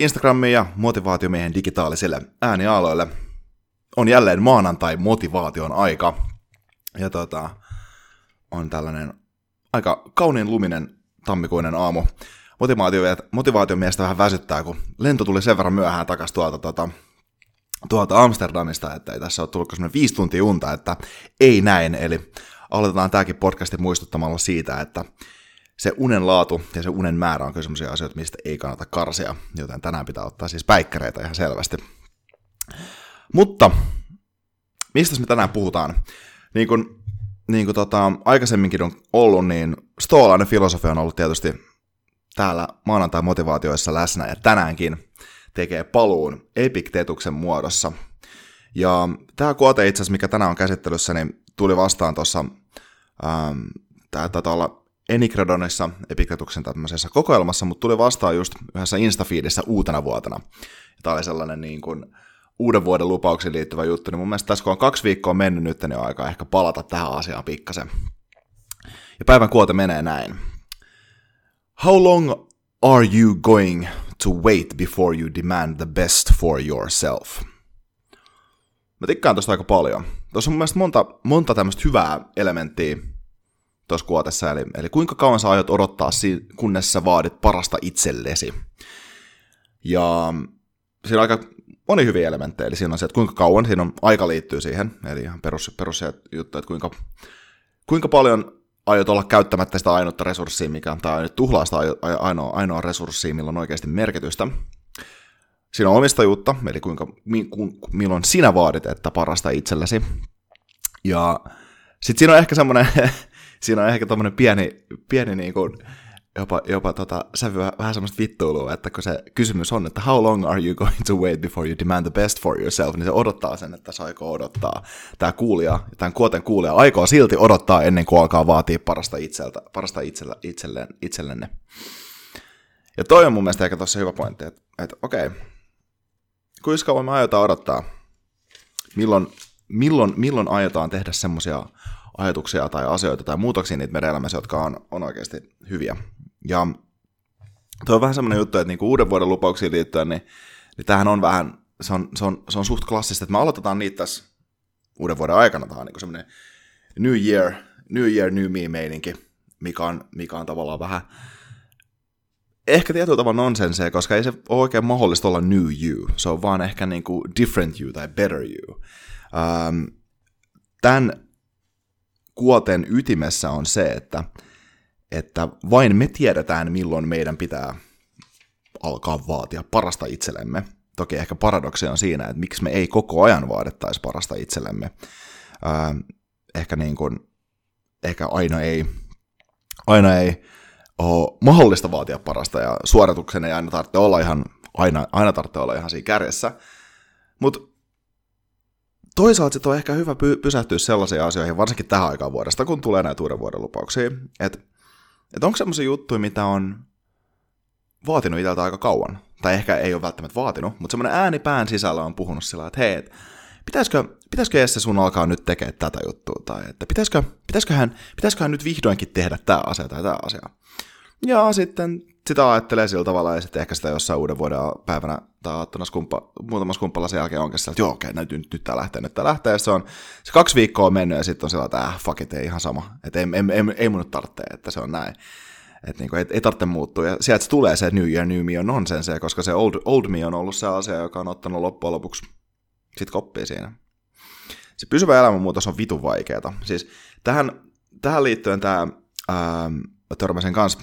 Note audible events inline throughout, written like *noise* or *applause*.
Instagramiin ja motivaatiomiehen digitaalisille äänialoille. On jälleen maanantai motivaation aika. Ja tota, on tällainen aika kauniin luminen tammikuinen aamu. Motivaatio, motivaatiomiestä vähän väsyttää, kun lento tuli sen verran myöhään takaisin tuolta, tuota, tuolta Amsterdamista, että ei tässä ole tullut semmoinen viisi tuntia unta, että ei näin. Eli aloitetaan tämäkin podcasti muistuttamalla siitä, että se unen laatu ja se unen määrä on kyllä sellaisia asioita, mistä ei kannata karsia, joten tänään pitää ottaa siis päikkäreitä ihan selvästi. Mutta, mistä me tänään puhutaan? Niin kuin, niin kuin tota, aikaisemminkin on ollut, niin stoalainen filosofia on ollut tietysti täällä maanantai-motivaatioissa läsnä, ja tänäänkin tekee paluun Epiktetuksen muodossa. Ja tämä kuote itse asiassa, mikä tänään on käsittelyssä, niin tuli vastaan tuossa, ähm, tämä taitaa olla Enikredonissa Epikretuksen tämmöisessä kokoelmassa, mutta tuli vastaan just yhdessä Instafeedissä uutena vuotena. Tämä oli sellainen niin kuin uuden vuoden lupauksiin liittyvä juttu, niin mun mielestä tässä kun on kaksi viikkoa mennyt nyt, niin on aika ehkä palata tähän asiaan pikkasen. Ja päivän kuote menee näin. How long are you going to wait before you demand the best for yourself? Mä tikkaan tosta aika paljon. Tuossa on mun mielestä monta, monta tämmöistä hyvää elementtiä, tuossa kuotessa, eli, eli kuinka kauan sä aiot odottaa, kunnes sä vaadit parasta itsellesi. Ja siinä on aika moni hyviä elementtejä, eli siinä on se, että kuinka kauan, siinä on aika liittyy siihen, eli ihan perus, perus juttu, että kuinka, kuinka paljon aiot olla käyttämättä sitä ainutta resurssia, mikä on, tai tuhlaa sitä ainoa, ainoa resurssia, milloin on oikeasti merkitystä. Siinä on omistajuutta, eli kuinka, mi, ku, milloin sinä vaadit, että parasta itsellesi. Ja sitten siinä on ehkä semmoinen *laughs* siinä on ehkä tommonen pieni, pieni niin kuin, jopa, jopa tota, sävyä vähän semmoista vittuilua, että kun se kysymys on, että how long are you going to wait before you demand the best for yourself, niin se odottaa sen, että se aikoo odottaa. Tämä kuulija, tämän kuoten kuulija aikoo silti odottaa ennen kuin alkaa vaatia parasta, itseltä, parasta itsellä, itselleen, itsellenne. Ja toi on mun mielestä ehkä tossa hyvä pointti, että, että okei, okay, kuinka kauan me aiotaan odottaa? Milloin, milloin, milloin aiotaan tehdä semmoisia ajatuksia tai asioita tai muutoksia niitä meidän elämässä, jotka on, on oikeasti hyviä. Ja tuo on vähän semmoinen juttu, että niinku uuden vuoden lupauksiin liittyen, niin, niin tämähän on vähän, se on, se, on, se on suht klassista, että me aloitetaan niitä tässä uuden vuoden aikana, tämä on niin semmoinen New Year, New Year, New Me meininki, mikä on, mikä on tavallaan vähän ehkä tietyllä tavalla nonsense, koska ei se ole oikein mahdollista olla new you. Se on vaan ehkä niin kuin different you tai better you. Um, tämän kuoten ytimessä on se, että, että vain me tiedetään, milloin meidän pitää alkaa vaatia parasta itsellemme. Toki ehkä paradoksi on siinä, että miksi me ei koko ajan vaadittaisi parasta itsellemme. Ehkä, niin kuin, ehkä aina ei, aina ei ole mahdollista vaatia parasta, ja suorituksen ei aina tarvitse olla ihan, aina, aina tarvitse olla ihan siinä kärjessä. Mutta toisaalta sitten on ehkä hyvä py- pysähtyä sellaisiin asioihin, varsinkin tähän aikaan vuodesta, kun tulee näitä uuden vuoden lupauksia, että et onko semmoisia juttuja, mitä on vaatinut itseltä aika kauan, tai ehkä ei ole välttämättä vaatinut, mutta semmoinen ääni pään sisällä on puhunut sillä että hei, et, pitäisikö, pitäisikö Jesse sun alkaa nyt tekemään tätä juttua, tai että pitäisikö, pitäisiköhän, pitäisiköhän nyt vihdoinkin tehdä tämä asia tai tämä asia. Ja sitten sitä ajattelee sillä tavalla, ja sitten ehkä sitä jossain uuden vuoden päivänä tai aattona skumppa, muutama skumppalla sen jälkeen onkin sillä, että joo, okei, okay, nyt, nyt, tämä lähtee, nyt tämä lähtee, se on se kaksi viikkoa on mennyt, ja sitten on sillä, että äh, fuck it, ei ihan sama, että ei, ei, ei, ei mun nyt tarvitse, että se on näin. Että niinku, ei, ei tarvitse muuttua. Ja sieltä tulee se New Year, New Me on nonsense, koska se old, old Me on ollut se asia, joka on ottanut loppujen lopuksi sit koppia siinä. Se pysyvä elämänmuutos on vitu vaikeeta. Siis tähän, tähän liittyen tämä, törmäsen kanssa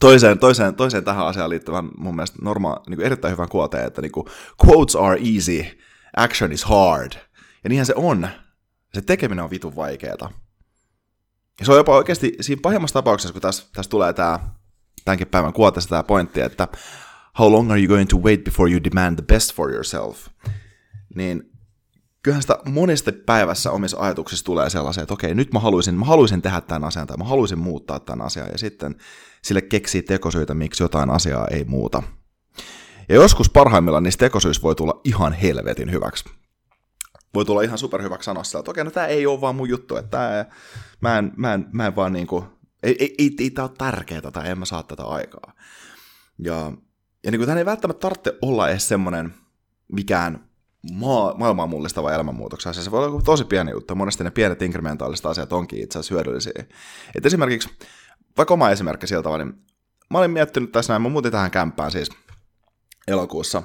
toiseen, toiseen, toiseen tähän asiaan liittyvän mun mielestä norma, niin erittäin hyvän kuoteen, että niin kuin, quotes are easy, action is hard. Ja niinhän se on. Se tekeminen on vitun vaikeeta. Ja se on jopa oikeasti siinä pahimmassa tapauksessa, kun tässä, tässä tulee tämä tämänkin päivän kuotessa tämä pointti, että how long are you going to wait before you demand the best for yourself? Niin kyllähän sitä monesti päivässä omissa ajatuksissa tulee sellaisia, että okei, nyt mä haluaisin, mä haluaisin tehdä tämän asian tai mä haluaisin muuttaa tämän asian ja sitten sille keksii tekosyitä, miksi jotain asiaa ei muuta. Ja joskus parhaimmillaan niistä tekosyistä voi tulla ihan helvetin hyväksi. Voi tulla ihan superhyväksi sanoa sillä, että okei, no tämä ei ole vaan mun juttu, että tää, mä, en, mä, en, mä en vaan niinku, ei, ei, ei, ei tämä ole tärkeää tai en mä saa tätä aikaa. Ja, ja niin kuin ei välttämättä tarvitse olla edes semmoinen mikään maa, maailmaa mullistava elämänmuutoksen asia. Se voi olla tosi pieni juttu. Monesti ne pienet inkrementaaliset asiat onkin itse asiassa hyödyllisiä. Et esimerkiksi, vaikka oma esimerkki sieltä niin mä olin miettinyt tässä näin, mä muutin tähän kämppään siis elokuussa,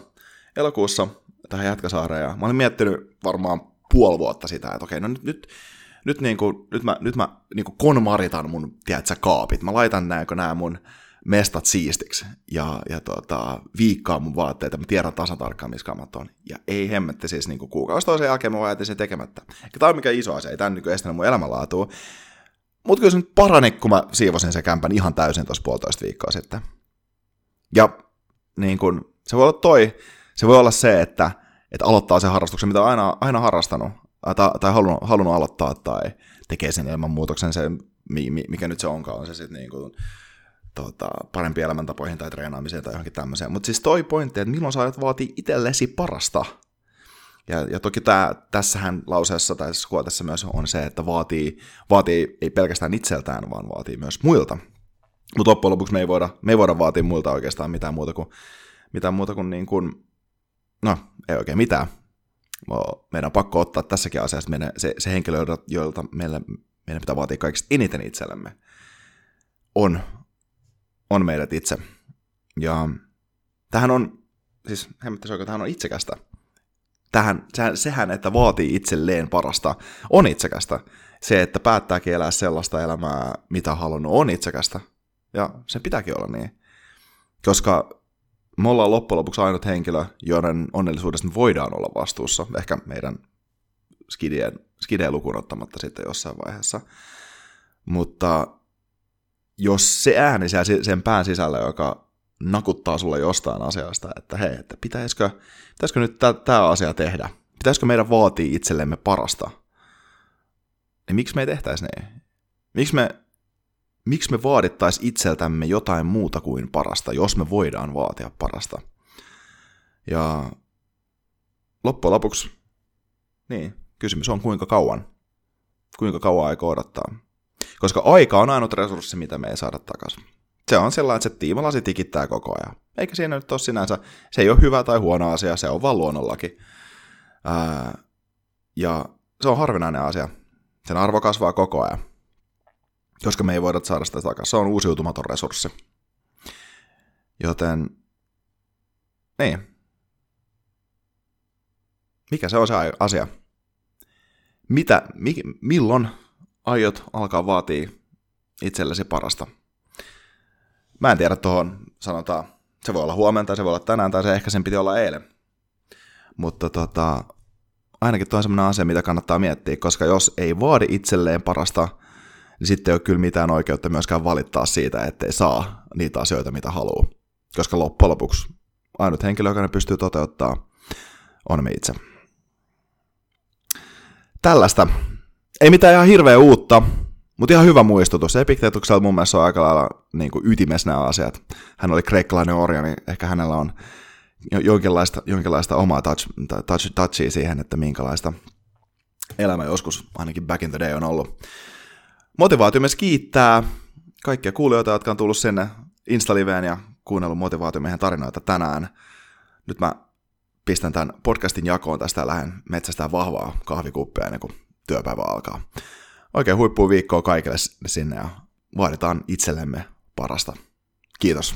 elokuussa tähän Jätkäsaareen, ja mä olin miettinyt varmaan puoli vuotta sitä, että okei, no nyt, nyt, nyt, niin kuin, nyt mä, nyt mä niin kuin konmaritan mun, tiedätkö, kaapit. Mä laitan näin, nämä mun mestat siistiksi ja, ja tota, viikkaa mun vaatteita, mä tiedän tasan tarkkaan, missä kamat on. Ja ei hemmetti siis niin kuukausi toisen jälkeen mä vaan sen tekemättä. Eikä tämä on mikä iso asia, ei tämä niin estänyt mun elämänlaatua. Mutta kyllä se nyt parani, kun mä siivosin sen kämpän ihan täysin tuossa puolitoista viikkoa sitten. Ja niin kun, se voi olla toi, se voi olla se, että, että aloittaa sen harrastuksen, mitä on aina, aina harrastanut, tai, tai halunnut, halunnut aloittaa, tai tekee sen elämänmuutoksen, se, mikä nyt se onkaan, on se sitten niin kuin, tota, parempi elämäntapoihin tai treenaamiseen tai johonkin tämmöiseen. Mutta siis toi pointti, että milloin sä aiot vaatii itsellesi parasta. Ja, ja toki tää, tässähän lauseessa tai skuotessa myös on se, että vaatii, vaatii ei pelkästään itseltään, vaan vaatii myös muilta. Mutta loppujen lopuksi me ei, voida, me ei voida vaatia muilta oikeastaan mitään muuta kuin, mitään muuta kuin, niin kuin no ei oikein mitään. Meidän on pakko ottaa tässäkin asiassa meidän, se, se henkilö, jolta meille, meidän pitää vaatia kaikista eniten itsellemme, on on meidät itse. Ja tähän on, siis hemmettäisi tähän on itsekästä. Tähän, sehän, sehän, että vaatii itselleen parasta, on itsekästä. Se, että päättääkin elää sellaista elämää, mitä halunnut, on itsekästä. Ja se pitääkin olla niin. Koska me ollaan loppujen lopuksi ainut henkilö, joiden onnellisuudesta me voidaan olla vastuussa. Ehkä meidän skideen, skideen lukuun ottamatta sitten jossain vaiheessa. Mutta jos se ääni siellä sen pään sisällä, joka nakuttaa sulle jostain asiasta, että hei, että pitäisikö, pitäisikö nyt tämä asia tehdä? Pitäisikö meidän vaatii itsellemme parasta? Niin miksi me ei tehtäisi niin? Miksi me, miksi me vaadittaisi itseltämme jotain muuta kuin parasta, jos me voidaan vaatia parasta? Ja loppujen lopuksi, niin, kysymys on kuinka kauan? Kuinka kauan aikoo odottaa? Koska aika on ainut resurssi, mitä me ei saada takaisin. Se on sellainen, että se tiimalasi tikittää koko ajan. Eikä siinä nyt ole sinänsä, se ei ole hyvä tai huono asia, se on vaan luonnollakin. Ää, ja se on harvinainen asia. Sen arvo kasvaa koko ajan. Koska me ei voida saada sitä takaisin. Se on uusiutumaton resurssi. Joten, niin. Mikä se on se asia? Mitä, mi, milloin aiot alkaa vaatia itsellesi parasta. Mä en tiedä tuohon, sanotaan, se voi olla huomenna tai se voi olla tänään tai se ehkä sen piti olla eilen. Mutta tota, ainakin tuo on sellainen asia, mitä kannattaa miettiä, koska jos ei vaadi itselleen parasta, niin sitten ei ole kyllä mitään oikeutta myöskään valittaa siitä, ettei saa niitä asioita, mitä haluaa. Koska loppujen lopuksi ainut henkilö, joka ne pystyy toteuttaa, on me itse. Tällaista ei mitään ihan hirveä uutta, mutta ihan hyvä muistutus. Epikteetuksella mun mielestä on aika lailla niin kuin ytimessä nämä asiat. Hän oli kreikkalainen orja, niin ehkä hänellä on jonkinlaista, jonkinlaista omaa touch, touch, touchia siihen, että minkälaista, elämä joskus, ainakin back in the day on ollut. Motivaatio myös kiittää kaikkia kuulijoita, jotka on tullut sinne Instaliveen ja kuunnellut motivaatiomiehen tarinoita tänään. Nyt mä pistän tämän podcastin jakoon tästä lähden metsästään vahvaa kahvikuppia ennen kuin työpäivä alkaa. Oikein huippua viikkoa kaikille sinne ja vaaditaan itsellemme parasta. Kiitos.